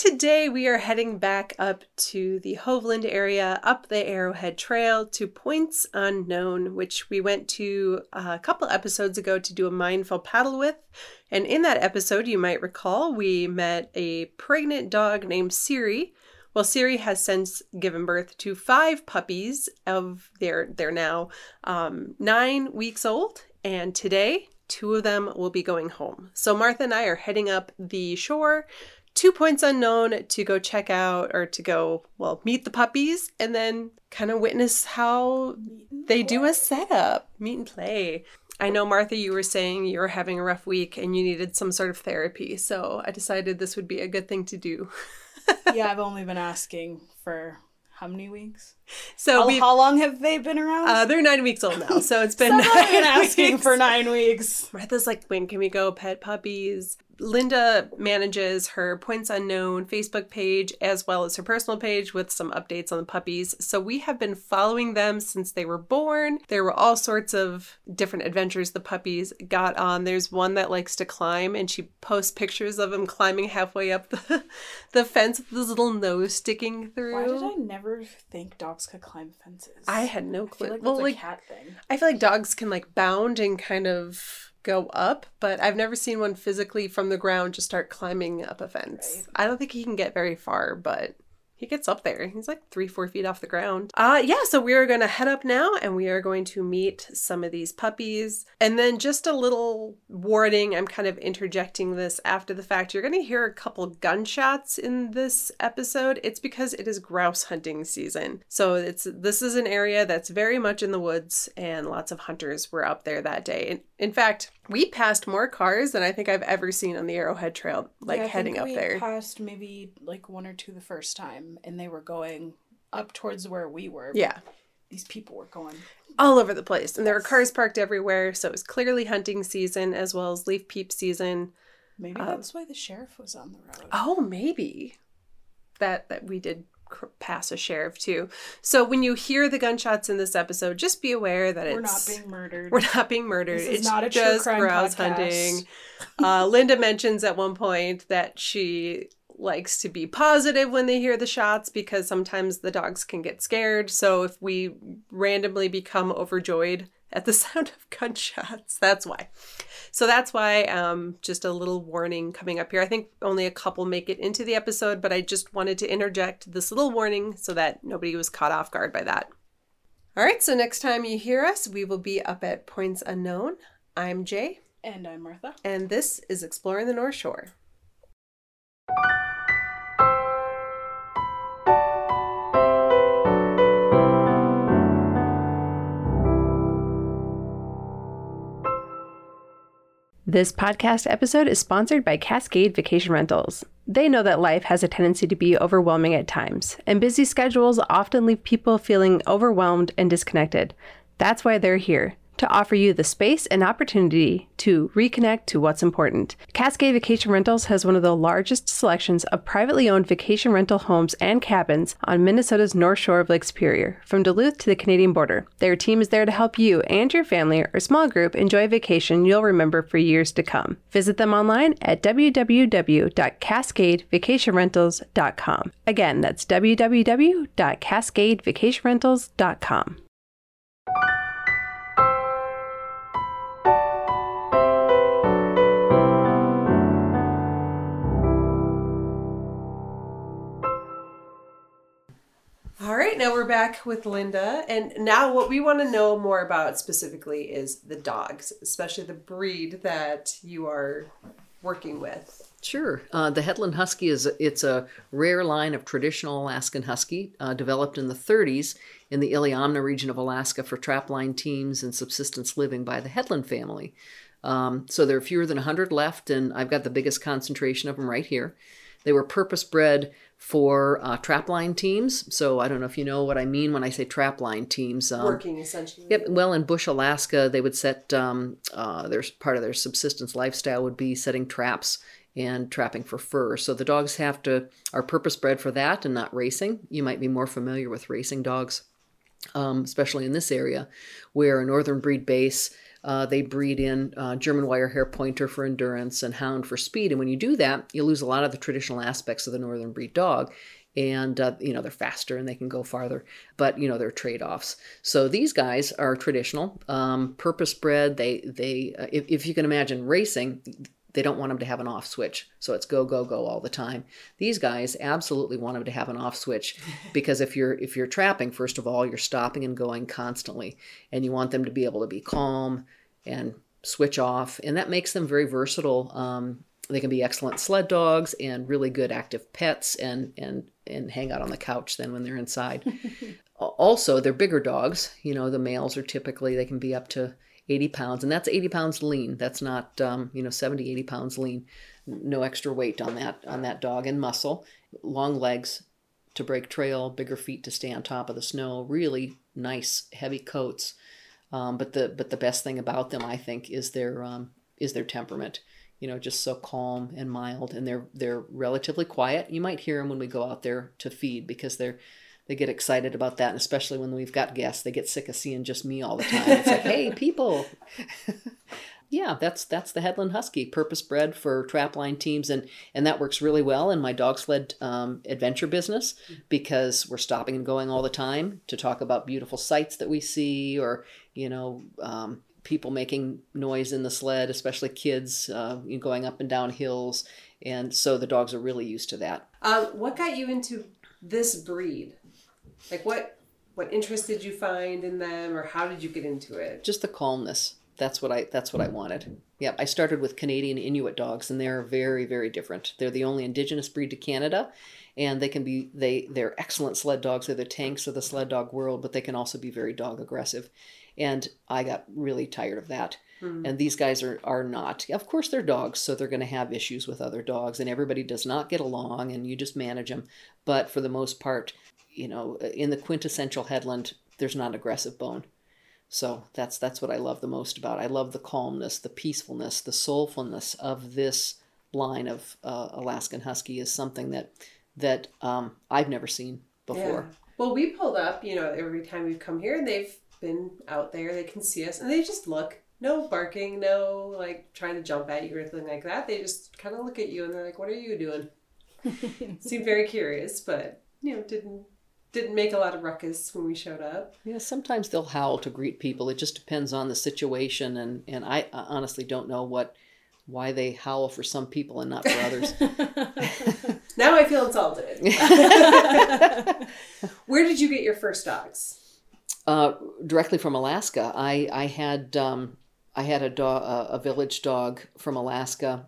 today we are heading back up to the Hovland area, up the Arrowhead Trail to Points Unknown, which we went to a couple episodes ago to do a mindful paddle with. And in that episode, you might recall, we met a pregnant dog named Siri. Well, Siri has since given birth to five puppies of their they're now um, nine weeks old, and today two of them will be going home. So Martha and I are heading up the shore two points unknown to go check out or to go, well, meet the puppies and then kind of witness how they do a setup, meet and play. I know, Martha, you were saying you were having a rough week and you needed some sort of therapy. So I decided this would be a good thing to do. yeah, I've only been asking for how many weeks? So how, how long have they been around? Uh, they're nine weeks old now, so it's been. so I've been asking weeks. for nine weeks. Martha's like, when can we go pet puppies? Linda manages her Points Unknown Facebook page as well as her personal page with some updates on the puppies. So we have been following them since they were born. There were all sorts of different adventures the puppies got on. There's one that likes to climb and she posts pictures of him climbing halfway up the, the fence with his little nose sticking through. Why did I never think dogs could climb fences? I had no clue. I feel like well, like, cat thing. I feel like dogs can like bound and kind of go up, but I've never seen one physically from the ground just start climbing up a fence. Right. I don't think he can get very far, but he gets up there. He's like three, four feet off the ground. Uh yeah, so we are gonna head up now and we are going to meet some of these puppies. And then just a little warning, I'm kind of interjecting this after the fact. You're gonna hear a couple gunshots in this episode. It's because it is grouse hunting season. So it's this is an area that's very much in the woods and lots of hunters were up there that day. In, in fact, we passed more cars than I think I've ever seen on the Arrowhead Trail, like yeah, heading up there. Passed maybe like one or two the first time, and they were going up towards where we were. Yeah, these people were going all over the place, and there were cars parked everywhere. So it was clearly hunting season as well as leaf peep season. Maybe uh, that's why the sheriff was on the road. Oh, maybe that that we did pass a sheriff too. So when you hear the gunshots in this episode, just be aware that it's we're not being murdered. We're not being murdered. it's not a just grouse hunting. uh, Linda mentions at one point that she likes to be positive when they hear the shots because sometimes the dogs can get scared. So if we randomly become overjoyed at the sound of gunshots, that's why. So that's why, um, just a little warning coming up here. I think only a couple make it into the episode, but I just wanted to interject this little warning so that nobody was caught off guard by that. All right, so next time you hear us, we will be up at Points Unknown. I'm Jay. And I'm Martha. And this is Exploring the North Shore. This podcast episode is sponsored by Cascade Vacation Rentals. They know that life has a tendency to be overwhelming at times, and busy schedules often leave people feeling overwhelmed and disconnected. That's why they're here to offer you the space and opportunity to reconnect to what's important. Cascade Vacation Rentals has one of the largest selections of privately owned vacation rental homes and cabins on Minnesota's North Shore of Lake Superior, from Duluth to the Canadian border. Their team is there to help you and your family or small group enjoy a vacation you'll remember for years to come. Visit them online at www.cascadevacationrentals.com. Again, that's www.cascadevacationrentals.com. All right, now we're back with Linda. And now, what we want to know more about specifically is the dogs, especially the breed that you are working with. Sure. Uh, the Hedlund Husky is it's a rare line of traditional Alaskan Husky uh, developed in the 30s in the Iliamna region of Alaska for trapline teams and subsistence living by the Hedlund family. Um, so there are fewer than 100 left, and I've got the biggest concentration of them right here. They were purpose bred for uh, trapline teams. So I don't know if you know what I mean when I say trapline teams. Um, Working essentially. Yep. Well, in Bush, Alaska, they would set um, uh, their part of their subsistence lifestyle would be setting traps and trapping for fur. So the dogs have to are purpose bred for that and not racing. You might be more familiar with racing dogs, um, especially in this area, where a northern breed base Uh, they breed in uh, German wire hair pointer for endurance and hound for speed. And when you do that, you lose a lot of the traditional aspects of the northern breed dog. And uh, you know they're faster and they can go farther but you know they're trade-offs. So these guys are traditional um, purpose bred they they uh, if, if you can imagine racing they don't want them to have an off switch. So it's go go go all the time. These guys absolutely want them to have an off switch because if you're if you're trapping first of all you're stopping and going constantly and you want them to be able to be calm and switch off. And that makes them very versatile. Um, they can be excellent sled dogs and really good active pets and and and hang out on the couch then when they're inside. Also they're bigger dogs. You know the males are typically they can be up to 80 pounds and that's 80 pounds lean. That's not um, you know 70 80 pounds lean. No extra weight on that on that dog and muscle. Long legs to break trail bigger feet to stay on top of the snow. Really nice heavy coats. Um, but the but the best thing about them i think is their um, is their temperament. You know just so calm and mild and they're they're relatively quiet. You might hear them when we go out there to feed because they're they get excited about that and especially when we've got guests they get sick of seeing just me all the time it's like hey people yeah that's that's the Hedlund husky purpose bred for trapline teams and and that works really well in my dog sled um, adventure business because we're stopping and going all the time to talk about beautiful sights that we see or you know um, people making noise in the sled, especially kids uh, going up and down hills. And so the dogs are really used to that. Um, what got you into this breed? Like what what interest did you find in them, or how did you get into it? Just the calmness. That's what I that's what I wanted. Yeah, I started with Canadian Inuit dogs, and they're very very different. They're the only indigenous breed to Canada, and they can be they they're excellent sled dogs. They're the tanks of the sled dog world, but they can also be very dog aggressive and I got really tired of that. Mm-hmm. And these guys are are not. Of course, they're dogs, so they're going to have issues with other dogs, and everybody does not get along, and you just manage them. But for the most part, you know, in the quintessential Hedlund, there's not aggressive bone. So that's that's what I love the most about. It. I love the calmness, the peacefulness, the soulfulness of this line of uh, Alaskan Husky is something that that um, I've never seen before. Yeah. Well, we pulled up, you know, every time we've come here, and they've been out there. They can see us and they just look. No barking, no like trying to jump at you or anything like that. They just kind of look at you and they're like, "What are you doing?" Seemed very curious, but you know, didn't didn't make a lot of ruckus when we showed up. Yeah, sometimes they'll howl to greet people. It just depends on the situation, and and I honestly don't know what why they howl for some people and not for others. now I feel insulted. Where did you get your first dogs? Uh, directly from Alaska. I I had um, I had a dog, a village dog from Alaska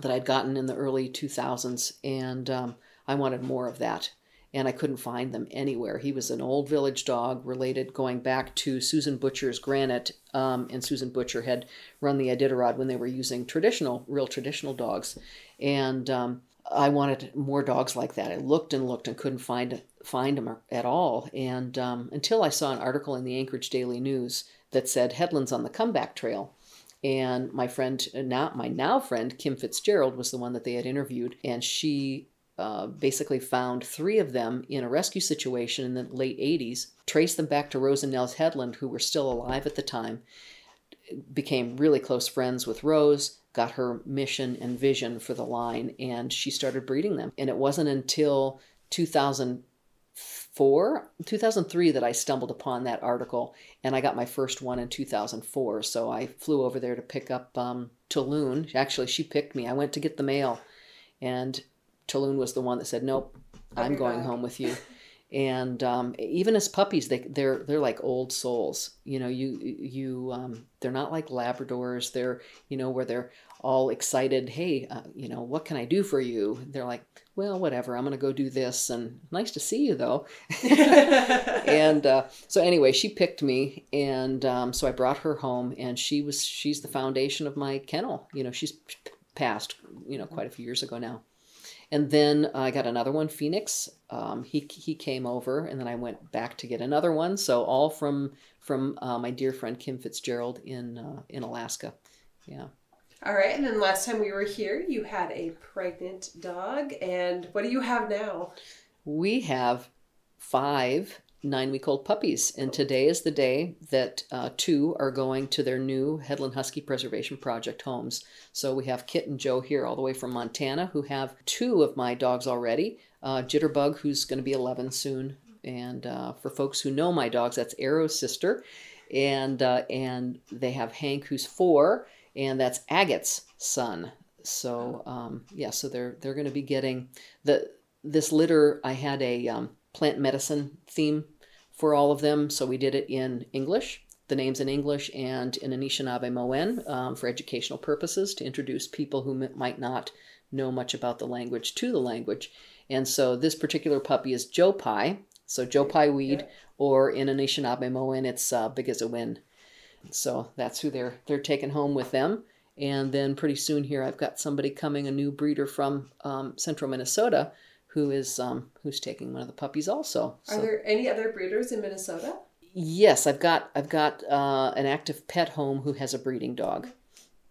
that I'd gotten in the early 2000s, and um, I wanted more of that, and I couldn't find them anywhere. He was an old village dog, related going back to Susan Butcher's Granite, um, and Susan Butcher had run the Iditarod when they were using traditional, real traditional dogs, and um, I wanted more dogs like that. I looked and looked and couldn't find find them at all. And um, until I saw an article in the Anchorage Daily News that said Hedlunds on the comeback trail. And my friend, uh, now my now friend Kim Fitzgerald, was the one that they had interviewed, and she uh, basically found three of them in a rescue situation in the late 80s, traced them back to Rose and Nels Hedlund, who were still alive at the time, became really close friends with Rose, got her mission and vision for the line, and she started breeding them. And it wasn't until 2000 2004, 2003 that I stumbled upon that article, and I got my first one in 2004. So I flew over there to pick up um. Actually, she picked me. I went to get the mail, and Tulun was the one that said, "Nope, I'm going home with you." and um, even as puppies, they they're they're like old souls. You know, you you um, they're not like Labradors. They're you know where they're all excited. Hey, uh, you know, what can I do for you? They're like, well, whatever. I'm gonna go do this, and nice to see you though. and uh, so anyway, she picked me, and um, so I brought her home, and she was she's the foundation of my kennel. You know, she's passed you know quite a few years ago now. And then I got another one, Phoenix. Um, he he came over, and then I went back to get another one. So all from from uh, my dear friend Kim Fitzgerald in uh, in Alaska. Yeah. All right, and then last time we were here, you had a pregnant dog, and what do you have now? We have five nine week old puppies. And today is the day that uh, two are going to their new Hedlund Husky Preservation Project homes. So we have Kit and Joe here, all the way from Montana, who have two of my dogs already. Uh, Jitterbug, who's going to be 11 soon. And uh, for folks who know my dogs, that's Arrow's sister. And, uh, and they have Hank, who's four, and that's Agate's son. So um, yeah, so they're they're going to be getting the this litter. I had a um, plant medicine theme for all of them, so we did it in English, the names in English, and in Anishinaabemowin um, for educational purposes to introduce people who m- might not know much about the language to the language. And so this particular puppy is Joe Pye, so Joe Pye Weed, yeah. or in Anishinaabemowin, it's uh, Begizawin. So that's who they're they're taking home with them. And then pretty soon here, I've got somebody coming, a new breeder from um, central Minnesota, who is um, who's taking one of the puppies also. So. Are there any other breeders in Minnesota? Yes, I've got I've got uh, an active pet home who has a breeding dog.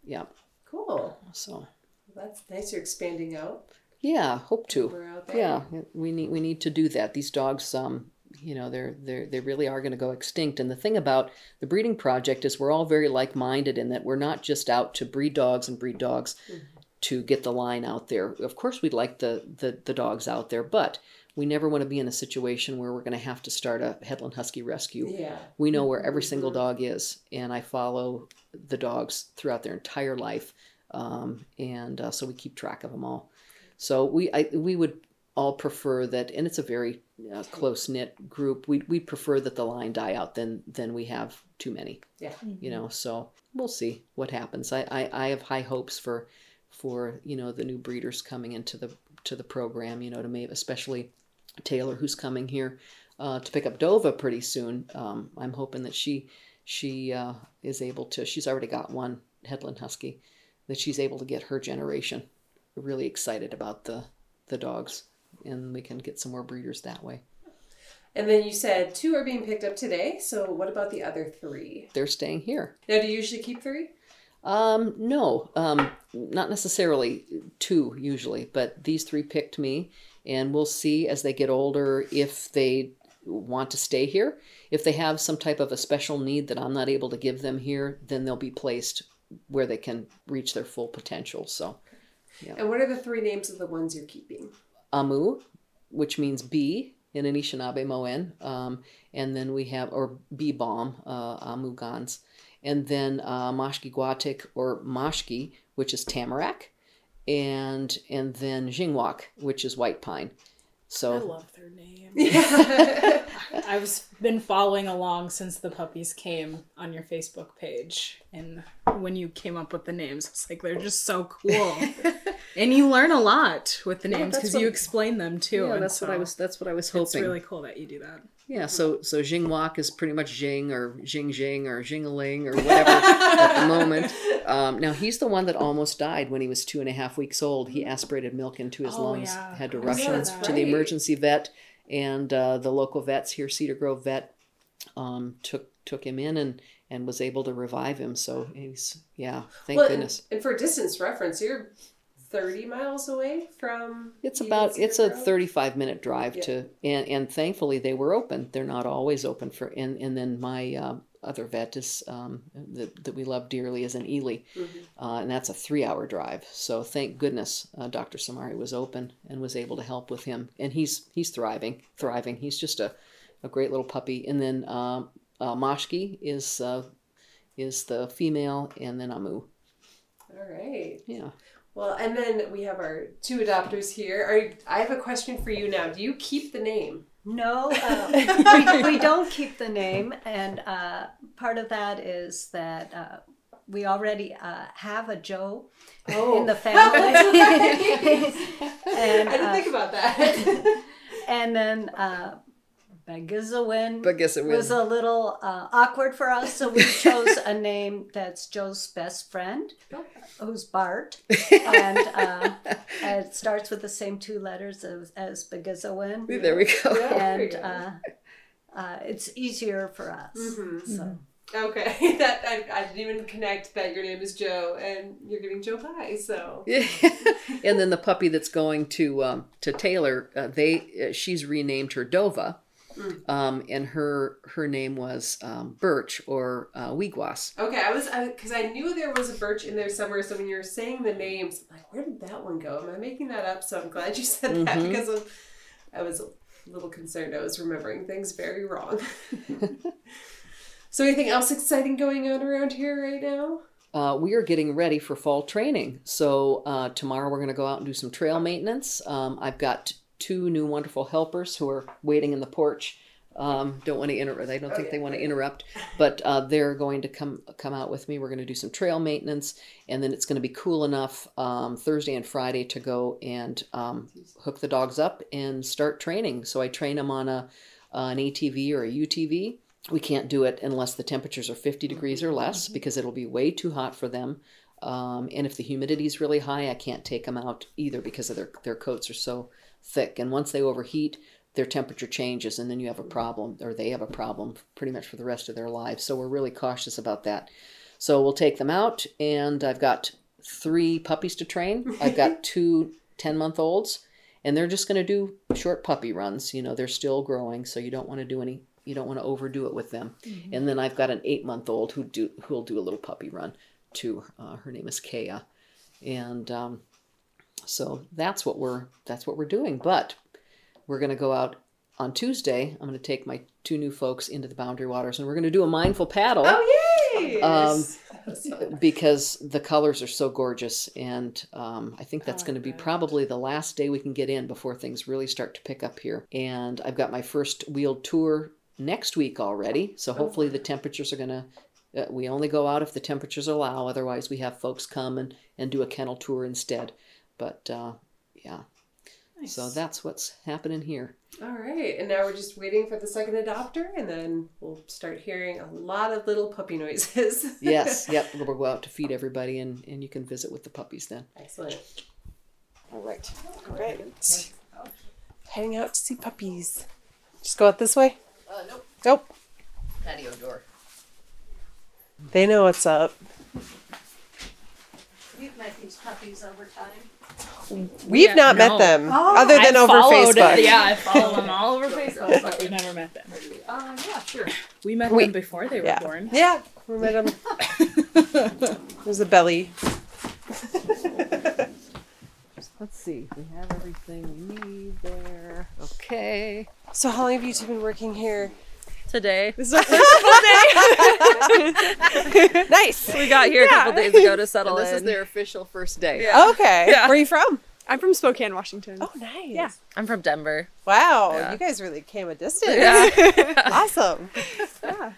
Yeah. Cool. So. Well, that's nice. You're expanding out. Yeah, hope to. Yeah, we need we need to do that. These dogs, um, you know they're they they really are going to go extinct and the thing about the breeding project is we're all very like-minded in that we're not just out to breed dogs and breed dogs mm-hmm. To get the line out there of course we'd like the, the the dogs out there but we never want to be in a situation where we're going to have to start a Hedlund husky rescue yeah we know where every single mm-hmm. dog is and i follow the dogs throughout their entire life um, and uh, so we keep track of them all so we I, we would all prefer that, and it's a very uh, close knit group. We we prefer that the line die out than than we have too many. Yeah, mm-hmm. you know. So we'll see what happens. I, I I have high hopes for for you know the new breeders coming into the to the program. You know, to maybe especially Taylor, who's coming here uh, to pick up Dova pretty soon. Um, I'm hoping that she she uh, is able to. She's already got one Hedlund Husky. That she's able to get her generation really excited about the the dogs and we can get some more breeders that way. And then you said two are being picked up today. So what about the other three? They're staying here. Now, do you usually keep three? Um, no, um, not necessarily two usually, but these three picked me, and we'll see as they get older if they want to stay here. If they have some type of a special need that I'm not able to give them here, then they'll be placed where they can reach their full potential. So, yeah. And what are the three names of the ones you're keeping? Amu, which means bee in Anishinaabemowin. Um, and then we have, or bee balm, uh, Amu Gans. And then uh, Mashki Guatik or Mashki, which is tamarack. And and then Jingwak, which is white pine. So I love their names. I've been following along since the puppies came on your Facebook page, and when you came up with the names, it's like they're just so cool, and you learn a lot with the names because yeah, you explain them too. Yeah, that's so what I was. That's what I was hoping. It's really cool that you do that. Yeah, so so Jingwak is pretty much Jing or Jing Jing or Jingaling or whatever at the moment. Um, now he's the one that almost died when he was two and a half weeks old. He aspirated milk into his oh, lungs, yeah. had to rush him to the emergency vet, and uh, the local vets here, Cedar Grove Vet, um, took took him in and and was able to revive him. So he's yeah, thank well, goodness. And, and for distance reference, you're 30 miles away from it's about it's a 35 minute drive yeah. to and and thankfully they were open they're not always open for and and then my uh, other vet is um, that, that we love dearly is in Ely, mm-hmm. uh, and that's a three hour drive. So thank goodness uh, Dr. Samari was open and was able to help with him, and he's he's thriving, thriving. He's just a, a great little puppy. And then uh, uh Mashki is uh, is the female, and then Amu. All right. Yeah. Well, and then we have our two adopters here. Are, I have a question for you now. Do you keep the name? No, uh, we, we don't keep the name, and uh, part of that is that uh, we already uh, have a Joe oh. in the family. and, I didn't think about that. and then uh, Begizawin Begizawin was a little uh, awkward for us, so we chose a name that's Joe's best friend, who's Bart, and uh, it starts with the same two letters as, as Begizawin. There we go. And uh, uh, it's easier for us. Mm-hmm. So. Okay, that I, I didn't even connect that your name is Joe and you're giving Joe Pye. So yeah, and then the puppy that's going to um, to Taylor, uh, they uh, she's renamed her Dova um, and her her name was um, Birch or uh, Weegwas. Okay, I was because I, knew there was a birch in there somewhere. So when you were saying the names, I'm like, where did that one go? Am I making that up? So I'm glad you said that Mhm. because of, I was a little concerned. I was remembering things very wrong. so anything else exciting going on around here right now? Uh, we are getting ready for fall training. So uh, tomorrow we're going to go out and do some trail maintenance. Um, I've got two new wonderful helpers who are waiting in the porch. Um, don't want to interrupt. I don't think they want to interrupt, but uh, they're going to come come out with me. We're going to do some trail maintenance, and then it's going to be cool enough um, Thursday and Friday to go and um, hook the dogs up and start training. So I train them on a an ATV or a UTV. We can't do it unless the temperatures are 50 degrees or less because it'll be way too hot for them. Um, and if the humidity is really high, I can't take them out either because of their, their coats are so thick. And once they overheat, their temperature changes and then you have a problem or they have a problem pretty much for the rest of their lives. So we're really cautious about that. So we'll take them out and I've got three puppies to train. I've got two 10 month olds and they're just going to do short puppy runs. You know, they're still growing, so you don't want to do any you don't want to overdo it with them. And then I've got an 8 month old who do who'll do a little puppy run too. Uh, her name is Kaya. And um, so that's what we're that's what we're doing. But we're going to go out on Tuesday. I'm going to take my two new folks into the Boundary Waters, and we're going to do a mindful paddle Oh yay! Um, because the colors are so gorgeous, and um, I think that's I going to be probably the last day we can get in before things really start to pick up here. And I've got my first wheeled tour next week already, so hopefully the temperatures are going to. Uh, we only go out if the temperatures allow. Otherwise, we have folks come and, and do a kennel tour instead. But uh, yeah, so that's what's happening here. All right, and now we're just waiting for the second adopter, and then we'll start hearing a lot of little puppy noises. Yes, yep. We'll go out to feed everybody, and, and you can visit with the puppies then. Excellent. All right. All right. Heading out to see puppies. Just go out this way. Uh, nope. Nope. Patio door. They know what's up. You've met these puppies over time. We've Yeah, not met them Oh. other than I over followed- Facebook. Yeah, I follow them all over Facebook, but we've never met them. Uh, yeah, sure. We met We- them before they were Yeah. born. Yeah, we met them. There's a belly. Let's see. We have everything we need there. Okay. So how long have you two been working here? today. This is our first full day. Nice. We got here a couple days ago to settle And this is their official first day. Yeah. Oh, okay. Yeah. Where are you from? I'm from Spokane, Washington. Oh, nice. Yeah. I'm from Denver. Wow, Yeah. you guys really came a distance. Yeah. awesome. Yeah.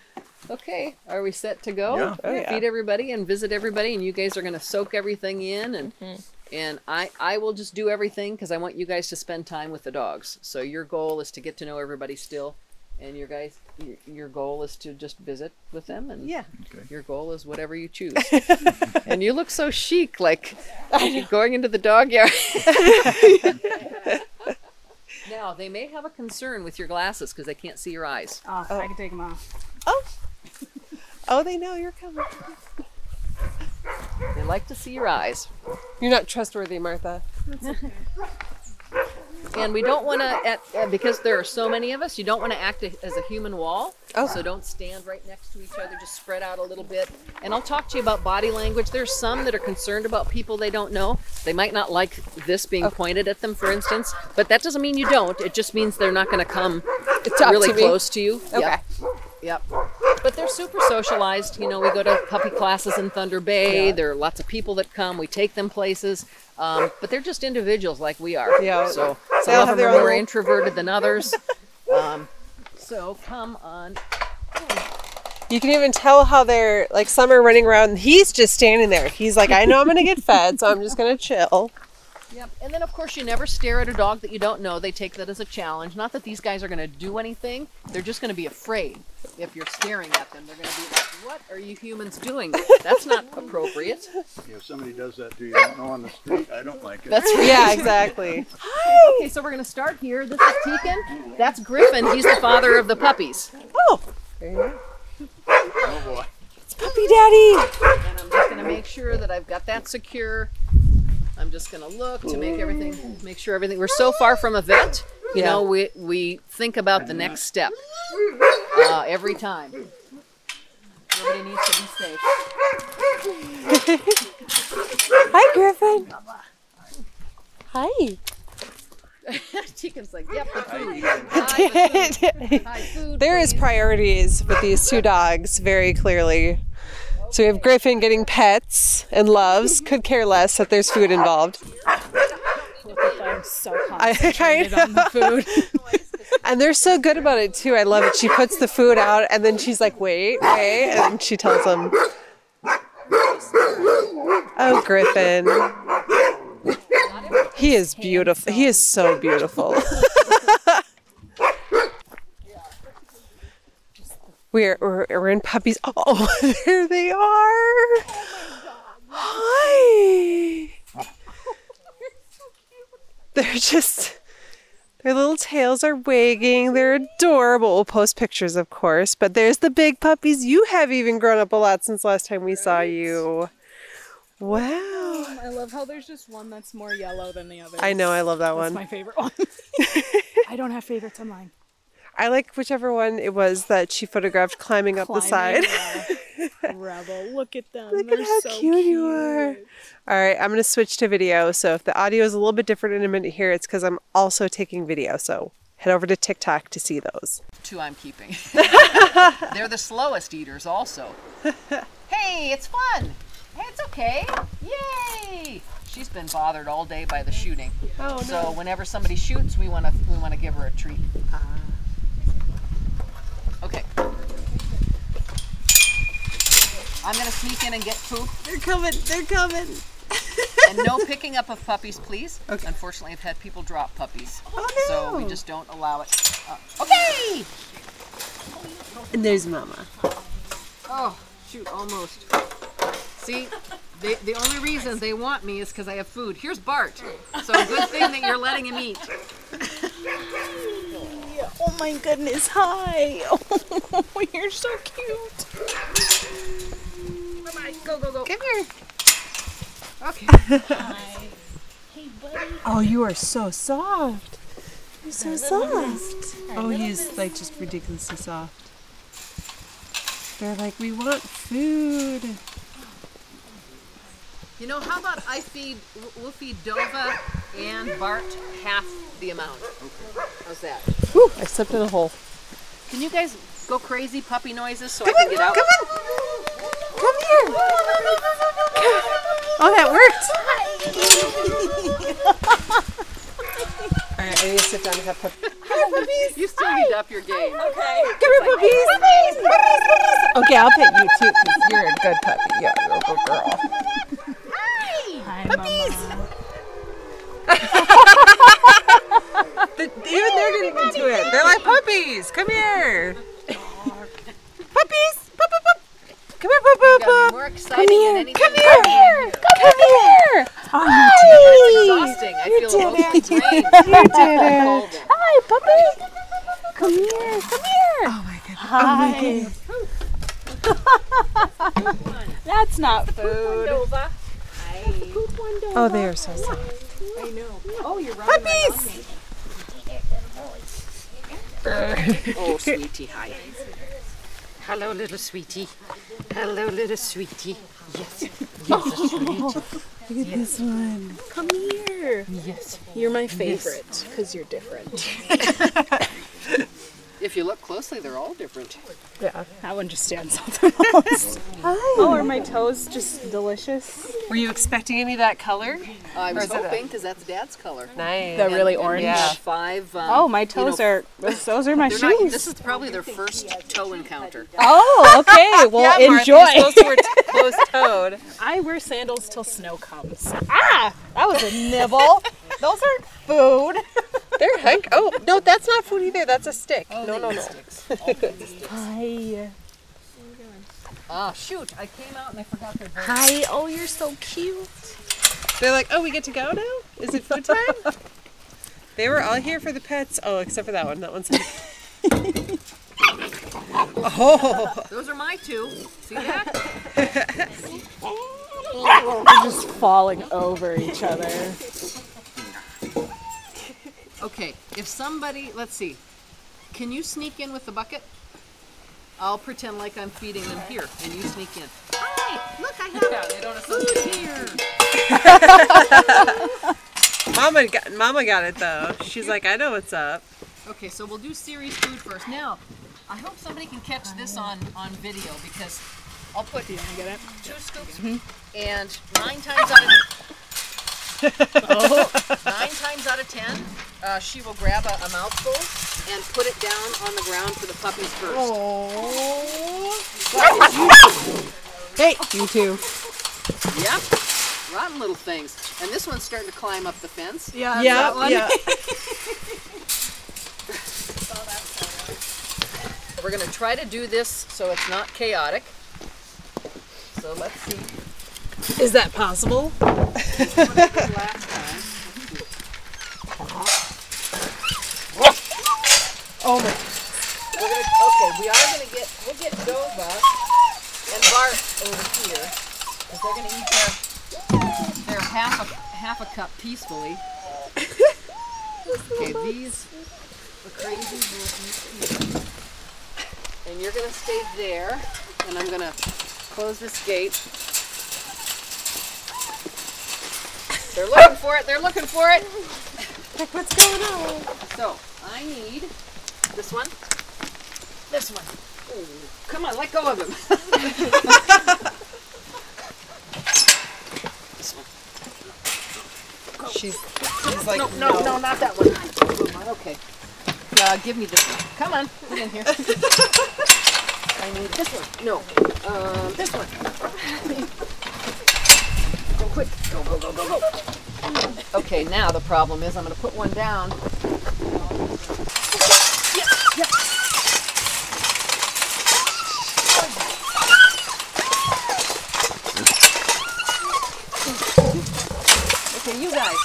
Okay. Are we set to go? Yeah. Oh, yeah. Feed everybody and visit everybody, and you guys are going to soak everything in, and mm-hmm. and I I will just do everything because I want you guys to spend time with the dogs. So your goal is to get to know everybody still, and your guys your, your goal is to just visit with them, and Yeah. Okay. your goal is whatever you choose. and you look so chic, like you're going into the dog yard. now they may have a concern with your glasses because they can't see your eyes. Oh, Oh. I can oh. take them off. Oh, Oh, they know you're coming. They like to see your eyes. You're not trustworthy, Martha. And we don't want to, uh, because there are so many of us, you don't want to act as a human wall. Oh. So don't stand right next to each other, just spread out a little bit. And I'll talk to you about body language. There's some that are concerned about people they don't know. They might not like this being Oh. pointed at them, for instance, but that doesn't mean you don't. It just means they're not going to come It's really to close to you. Okay. Yep. Yep. But they're super socialized. You know, we go to puppy classes in Thunder Bay. Yeah. There are lots of people that come. We take them places. Um, but they're just individuals like we are. Yeah. So some of them are more introverted than others. um, so come on. You can even tell how they're like some are running around he's just standing there. He's like, I know I'm gonna get fed, so I'm just gonna chill. Yep. And then of course you never stare at a dog that you don't know. They take that as a challenge. Not that these guys are going to do anything. They're just going to be afraid if you're staring at them. They're going to be like, "What are you humans doing? That's not appropriate." If somebody does that to you, you don't know on the street, I don't like it. That's right. Yeah, exactly. Hi. Okay, so we're going to start here. This is Tekin. That's Griffin. He's the father of the puppies. Oh, there you go. Oh boy. It's puppy daddy. And I'm just going to make sure that I've got that secure. I'm just going to look to make everything, make sure everything. We're so far from a vet You Yeah. know, we we think about the next step uh, every time. Everybody needs to be safe. Hi, Griffin. Hi. Chicken's like, yep, the food. Hi, the food. Hi, food. There is please." priorities with these two dogs very clearly. So we have Griffin getting pets and loves, could care less that there's food involved. I'm so I, I on the food. And they're so good about it too. I love it. She puts the food out and then she's like, wait, wait. And she tells them, Oh, Griffin. He is beautiful. He is so beautiful. we're, we're, we're in puppies. Oh, there they are. Hi. They're just. Their little tails are wagging. They're adorable. We'll post pictures, of course. But there's the big puppies. You have even grown up a lot since last time we saw you. Wow. Oh, I love how there's just one that's more yellow than the other. I know. I love that one. That's one. my favorite one. I don't have favorites on mine. I like whichever one it was that she photographed climbing up the side. Rebel. Look at them. Look They're at how so cute, you are. All right, I'm going to switch to video. So if the audio is a little bit different in a minute here, it's because I'm also taking video. So head over to TikTok to see those. Two I'm keeping. They're the slowest eaters, also. hey, it's fun. Hey, it's okay. Yay! She's been bothered all day by the shooting. Oh, no. So whenever somebody shoots, we want to we want to give her a treat. Ah. Okay. I'm gonna sneak in and get poop. They're coming. They're coming. And no picking up of puppies, please. Okay. Unfortunately, I've had people drop puppies. Oh, So we just don't allow it. Uh, okay! And there's Mama. Oh, shoot, almost. See, the, the only reason they want me is because I have food. Here's Bart. So good thing that you're letting him eat. Oh my goodness. Hi. Oh, you're so cute. Go, go, go. Come here. Okay. Oh, you are so soft. You're so soft. Oh, he's like just ridiculously soft. They're like, we want food. You know, how about I feed, we'll feed Dova and Bart half the amount. How's that? Whew, I stepped in a hole. Can you guys go crazy puppy noises so I can get out? Come on. Come here. Oh, that worked. All right, I need to sit down and have puppies. You still need to up your game. Okay? Come here, puppies. Okay, I'll pet you too, because you're a good puppy. Yeah, you're a good girl. Hi, Mama. The- even they're getting into it. They're like puppies. Come here. Puppies. Pup, pup, pup. Come here, pup, pup, Gotta be pup. more exciting than anything. Come here. Come here. It's exhausting. I feel emotionally drained. You did it. Hi, puppy. Come here. Come here. Oh my goodness. Hi. That's not food. Oh, they are so soft. I know. Oh, you're right. Puppies! Oh, sweetie, hi. Hello, little sweetie. Hello, little sweetie. Yes. Yes, oh, sweetie. Look at this one. Come here. Yes. You're my favorite because you're different. If you look closely, they're all different. Yeah, that one just stands out the most. Oh, are my toes just delicious? Were you expecting any of that color? I was is it hoping because that's Dad's color. Nice. The really And- and orange. there's Five. Um, Oh, my you toes know, are. Those are my They're not, shoes. this is probably their first toe encounter. Oh, okay. Well, Yeah, enjoy. You're supposed to wear t- closed-toed. I wear sandals till snow comes. Ah, that was a nibble. Those aren't food. They're heck. Oh no, that's not food either. That's a stick. no, no, no. Hi. Ah, shoot! I came out and I forgot their voice. Hi. Oh, you're so cute. They're like, oh, we get to go now. Is it food time? they were all here for the pets. Oh, except for that one. That one's. oh, Those are my two. See that? They're just falling over each other. Okay, if somebody, let's see, can you sneak in with the bucket? I'll pretend like I'm feeding them here, and you sneak in. Hi, look, I have food here. Mama got Mama got it though. She's like, I know what's up. Okay, so we'll do Siri's food first. Now, I hope somebody can catch this on on video because I'll put two scoops, and nine times out of nine times out of ten, uh, she will grab a, a mouthful and put it down on the ground for the puppies first. Hey, you too. Yep, rotten little things. And this one's starting to climb up the fence. Yeah. Yeah, yeah. We're gonna try to do this so it's not chaotic. So let's see. Is that possible? Last time. Oh my. We're gonna, okay, we are gonna get we'll get Dova and Bart over here because they're gonna eat their their half a half a cup peacefully. Okay, these the crazies will eat here, and you're gonna stay there, and I'm gonna close this gate. They're looking for it. They're looking for it. What's going on? So I need this one, this one. Ooh, come on, let go of him. this one. She's she's like, No, no, no, not that one. Okay. Uh, give me this one. Come on, get in here. I need this one. No, um, this one. Go quick. Go, go, go, go, go. Okay, now the problem is I'm going to put one down. Okay, you guys.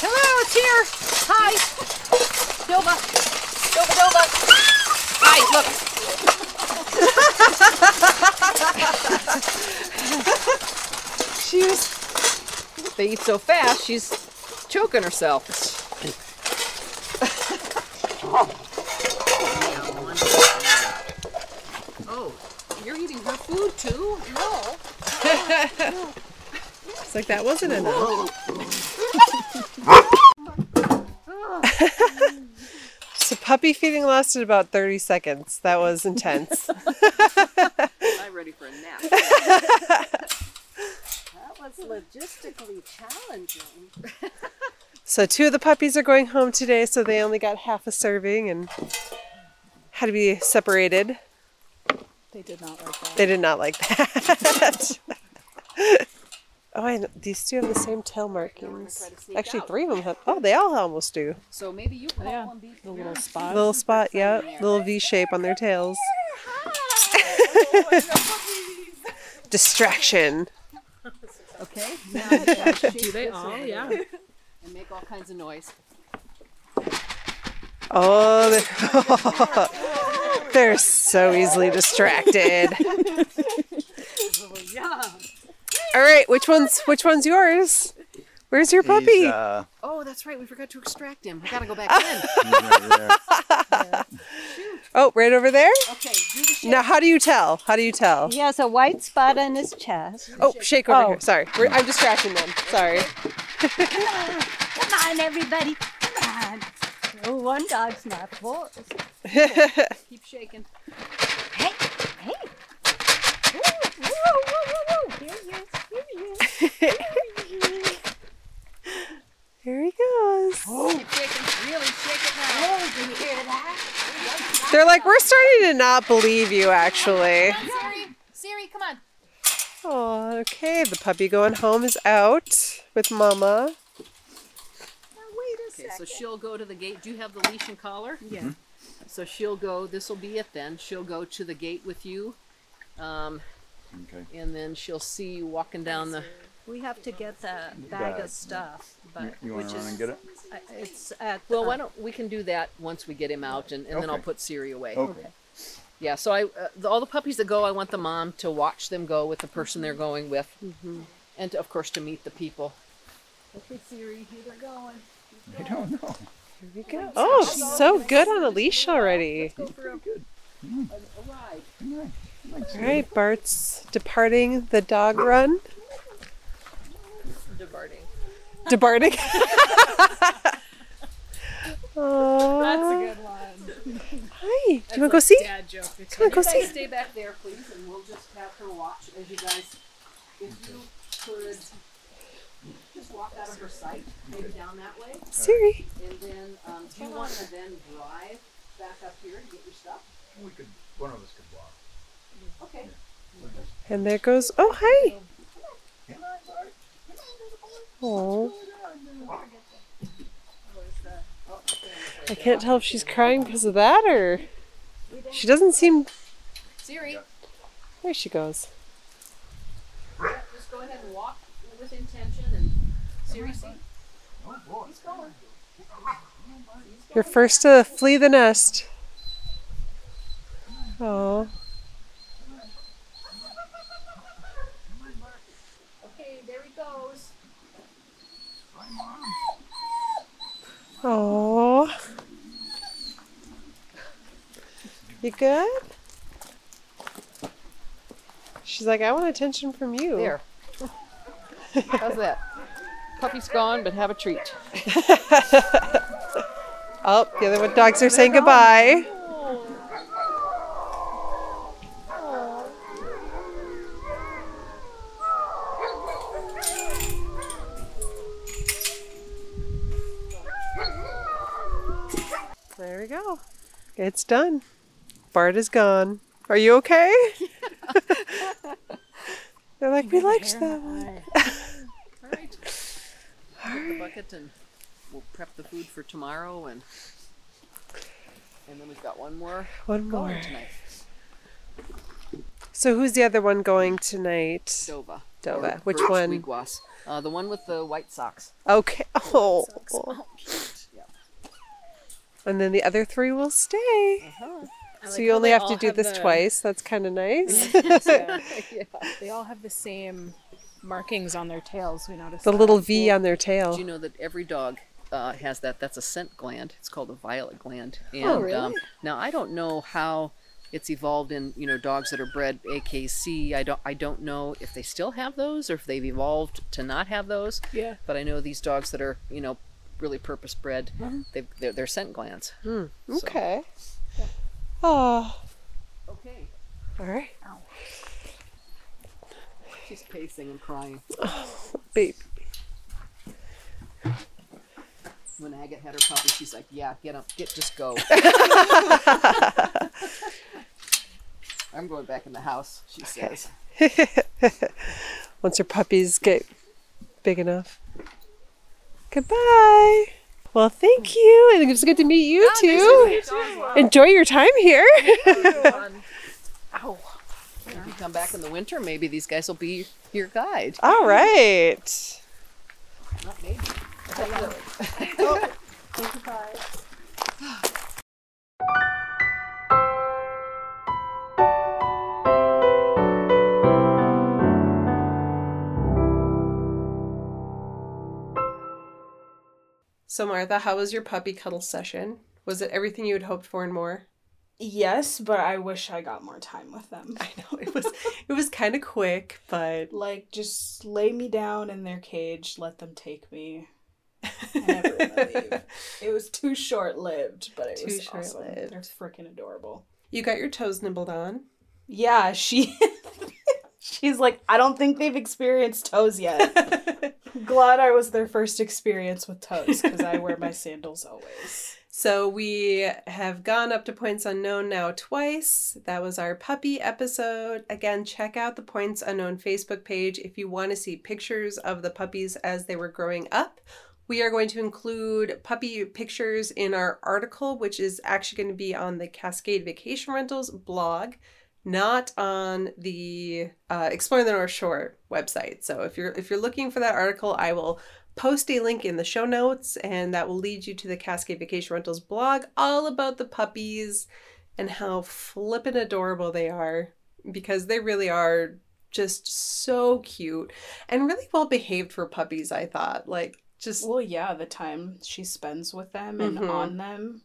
Hello, it's here. Hi. Dilba. Dilba, Dilba. Hi, look. she's They eat so fast, she's choking herself. oh, you're eating her food too? No. it's like that wasn't enough. Puppy feeding lasted about 30 seconds. That was intense. I'm ready for a nap. That was logistically challenging. So two of the puppies are going home today, so they only got half a serving and had to be separated. They did not like that. They did not like that. Oh, and these two have the same tail markings. try to sneak Actually, out. three of them have. Oh, they all almost do. So maybe you call Yeah, one beef. the little spot. Little spot, yeah, little V shape on their tails. Distraction. Okay. Now you Do they all? Yeah. And make all kinds of noise. Oh, they're, they're so easily distracted. All right, which one's which one's yours? Where's your puppy? He's, uh, Oh, that's right. We forgot to extract him. We gotta go back in. he's right there. Oh, right over there. Okay. Do the. Now, how do you tell? How do you tell? He has a white spot on his chest. Oh, shake over Oh. here. Sorry, We're, I'm distracting them. Sorry. Come on, everybody. Come on. Oh, one dog's not full. Keep shaking. Hey, hey. Woo, woo, woo, woo, woo. Here he is. Here he is. Here he is. Here he goes. Keep. Really shake it now. Oh, did you hear that? They're like, we're starting to not believe you, actually. Siri. Siri, come on. Oh, okay. The puppy going home is out with Mama. Now, wait a Okay, so she'll go to the gate. Do you have the leash and collar? Yeah. So she'll go. This will be it then. She'll go to the gate with you, um, Okay. and then she'll see you walking down the. We have to get the bag Bag. of stuff, but You want which to run is and get it? it's at Well, why don't we can do that once we get him out, and, and then I'll Okay. put Siri away. Okay. Yeah. So I, uh, the, all the puppies that go, I want the mom to watch them go with the person they're mm-hmm. going with, mm-hmm. and to, of course to meet the people. Okay, Siri, here they're going. I don't know. Here we go. Oh, she's so good on a leash already. Go for a, Good. a, a ride. Mm. Come on. Come on, All right, Bart's departing the dog run. Departing. Departing. That's a good line. Hi. Do you want to go see? Dad joke. Come on, go You see. stay back there, please, and we'll just have her watch as you guys. If you could just walk out of her sight, maybe down that way, Siri. and then um, do you want to then drive back up here to get your stuff? We could, one of us could walk. Okay. And there goes. Oh, hi. Come on, Bart. Oh. I can't tell if she's crying because of that or she doesn't seem. Siri, There she goes. yeah, just go ahead and walk with intention and Siri, see? Oh, boy. He's going. You're first to flee the nest. Oh. Okay, there he goes. Oh. You good? She's like, I want attention from you. There. How's that? Puppy's gone, but have a treat. Oh, the other one dogs are saying goodbye. Go. It's done. Bart is gone. Are you okay? They're like, we liked that one. All right. Get the bucket and we'll prep the food for tomorrow and and then we've got one more One more. tonight. So who's the other one going tonight? Dova. Dova. Or Which one? Uh, the one with the white socks. Okay. Oh. Yeah. And then the other three will stay. Uh-huh. So you only have to do this twice. That's kind of nice. Yeah. yeah. They all have the same markings on their tails. We noticed the little V on their tail. Do tail. you know that every dog uh, has that? That's a scent gland. It's called a violet gland. And Oh, really? um, now I don't know how it's evolved in you know dogs that are bred AKC. I don't I don't know if they still have those or if they've evolved to not have those. Yeah. But I know these dogs that are you know really purpose bred. Mm-hmm. They've, they're, they're scent glands. Hmm. So- Okay. Oh, Okay. all right. She's pacing and crying. Babe. When Agate had her puppy, she's like, "Yeah, get up, get just go." I'm going back in the house. She says. Once her puppies get big enough. Goodbye. Well, thank you. And it was good to meet you too. Enjoy your time here. Ow. If you come back in the winter, maybe these guys will be your guide. All right. Not maybe. So, Martha, how was your puppy cuddle session? Was it everything you had hoped for and more? Yes, but I wish I got more time with them. I know it was it was kind of quick, but Like, just lay me down in their cage, let them take me. I never want to leave. It was too short lived, but it Too was awesome. short-lived. They're freaking adorable. you got your toes nibbled on. Yeah, she. She's like, I don't think they've experienced toes yet. Glad I was their first experience with toes because I wear my sandals always. So we have gone up to Points Unknown now twice. That was our puppy episode. Again, check out the Points Unknown Facebook page if you want to see pictures of the puppies as they were growing up. We are going to include puppy pictures in our article, which is actually going to be on the Cascade Vacation Rentals blog, not on the uh, Exploring the North Shore website. So if you're if you're looking for that article, I will post a link in the show notes, and that will lead you to the Cascade Vacation Rentals blog all about the puppies and how flippin' adorable they are because they really are just so cute and really well behaved for puppies, I thought. Like, Just Well, yeah, the time she spends with them and Mhm. on them,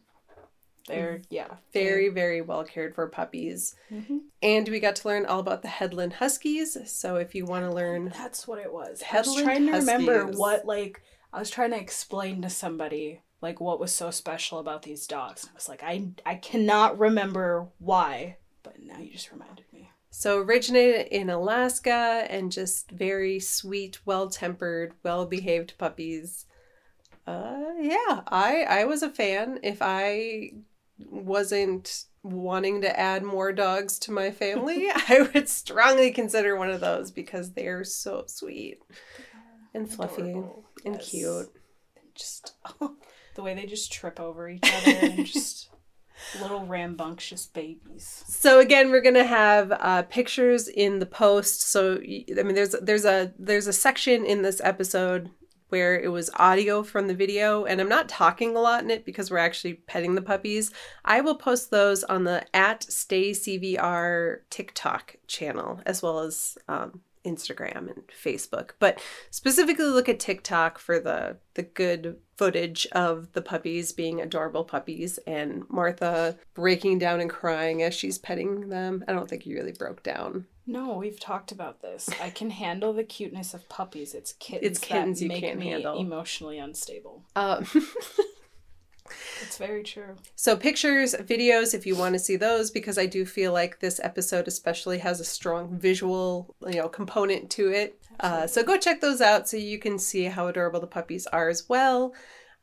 they're yeah very, very well cared for puppies. Mhm. And we got to learn all about the Hedlund Huskies. So if you want to learn, That's what it was. I Hedlund was trying to remember Huskies. what like I was trying to explain to somebody like what was so special about these dogs. And I was like, I I cannot remember why, but now you just reminded me. so originated in Alaska and just very sweet, well tempered, well behaved puppies. Uh, yeah, I I was a fan. If I wasn't wanting to add more dogs to my family, I would strongly consider one of those because they're so sweet and fluffy Adorable. and Yes. cute. Just the way they just trip over each other and just little rambunctious babies. So again, we're gonna have uh, pictures in the post. So I mean, there's there's a there's a section in this episode where it was audio from the video, and I'm not talking a lot in it because we're actually petting the puppies. I will post those on the at Stay TikTok channel as well as um, Instagram and Facebook. But specifically, look at TikTok for the the good footage of the puppies being adorable puppies and Martha breaking down and crying as she's petting them. I don't think you really broke down. No, we've talked about this. I can handle the cuteness of puppies. It's kittens, It's kittens that make me handle. emotionally unstable. Um, It's very true. so pictures, videos, if you want to see those, because I do feel like this episode especially has a strong visual, you know, component to it. Uh, so go check those out so you can see how adorable the puppies are as well.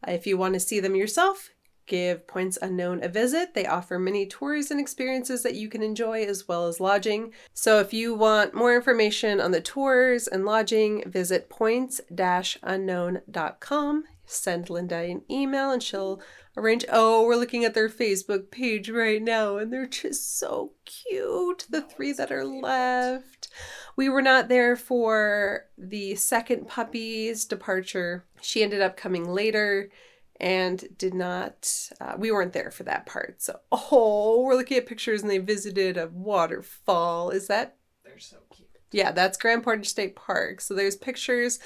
If you want to see them yourself, give Points Unknown a visit. They offer many tours and experiences that you can enjoy as well as lodging. So if you want more information on the tours and lodging, visit points-unknown.com. Send Linda an email and she'll arrange. Oh, we're looking at their Facebook page right now and they're just so cute. The oh, three that are left. We were not there for the second puppy's departure. She ended up coming later and did not uh, we weren't there for that part so oh we're looking at pictures and they visited a waterfall is that They're so cute. yeah that's grand portage state park so there's pictures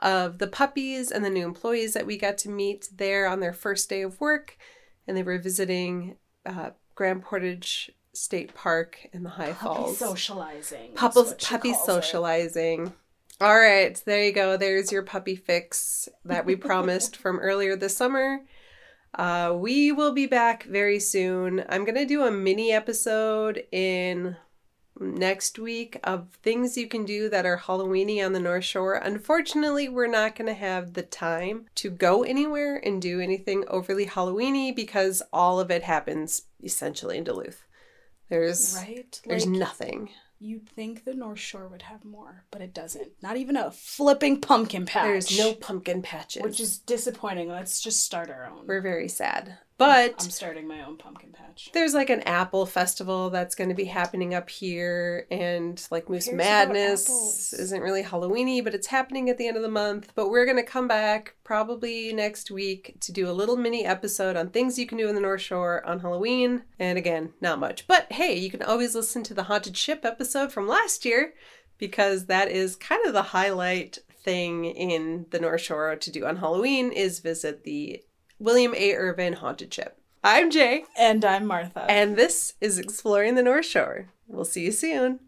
of the puppies and the new employees that we got to meet there on their first day of work and they were visiting uh, grand portage state park in the high Puppy falls socializing. is Pupples, what she puppy socializing it. All right, there you go. There's your puppy fix that we promised from earlier this summer. Uh, we will be back very soon. I'm going to do a mini episode in next week of things you can do that are Halloweeny on the North Shore. Unfortunately, we're not going to have the time to go anywhere and do anything overly Halloweeny because all of it happens essentially in Duluth. There's Right? there's Like, nothing. You'd think the North Shore would have more, but it doesn't. Not even a flipping pumpkin patch. There's no pumpkin patches. Which is disappointing. Let's just start our own. we're very sad. But I'm starting my own pumpkin patch. there's like an apple festival that's going to be happening up here and like Moose about Madness isn't really Halloweeny, but it's happening at the end of the month. But we're going to come back probably next week to do a little mini episode on things you can do in the North Shore on Halloween. And again, not much. But hey, you can always listen to the Haunted Ship episode from last year because that is kind of the highlight thing in the North Shore to do on Halloween is visit the William A. Irvin Haunted Ship. I'm Jay. And I'm Martha. And this is Exploring the North Shore. We'll see you soon.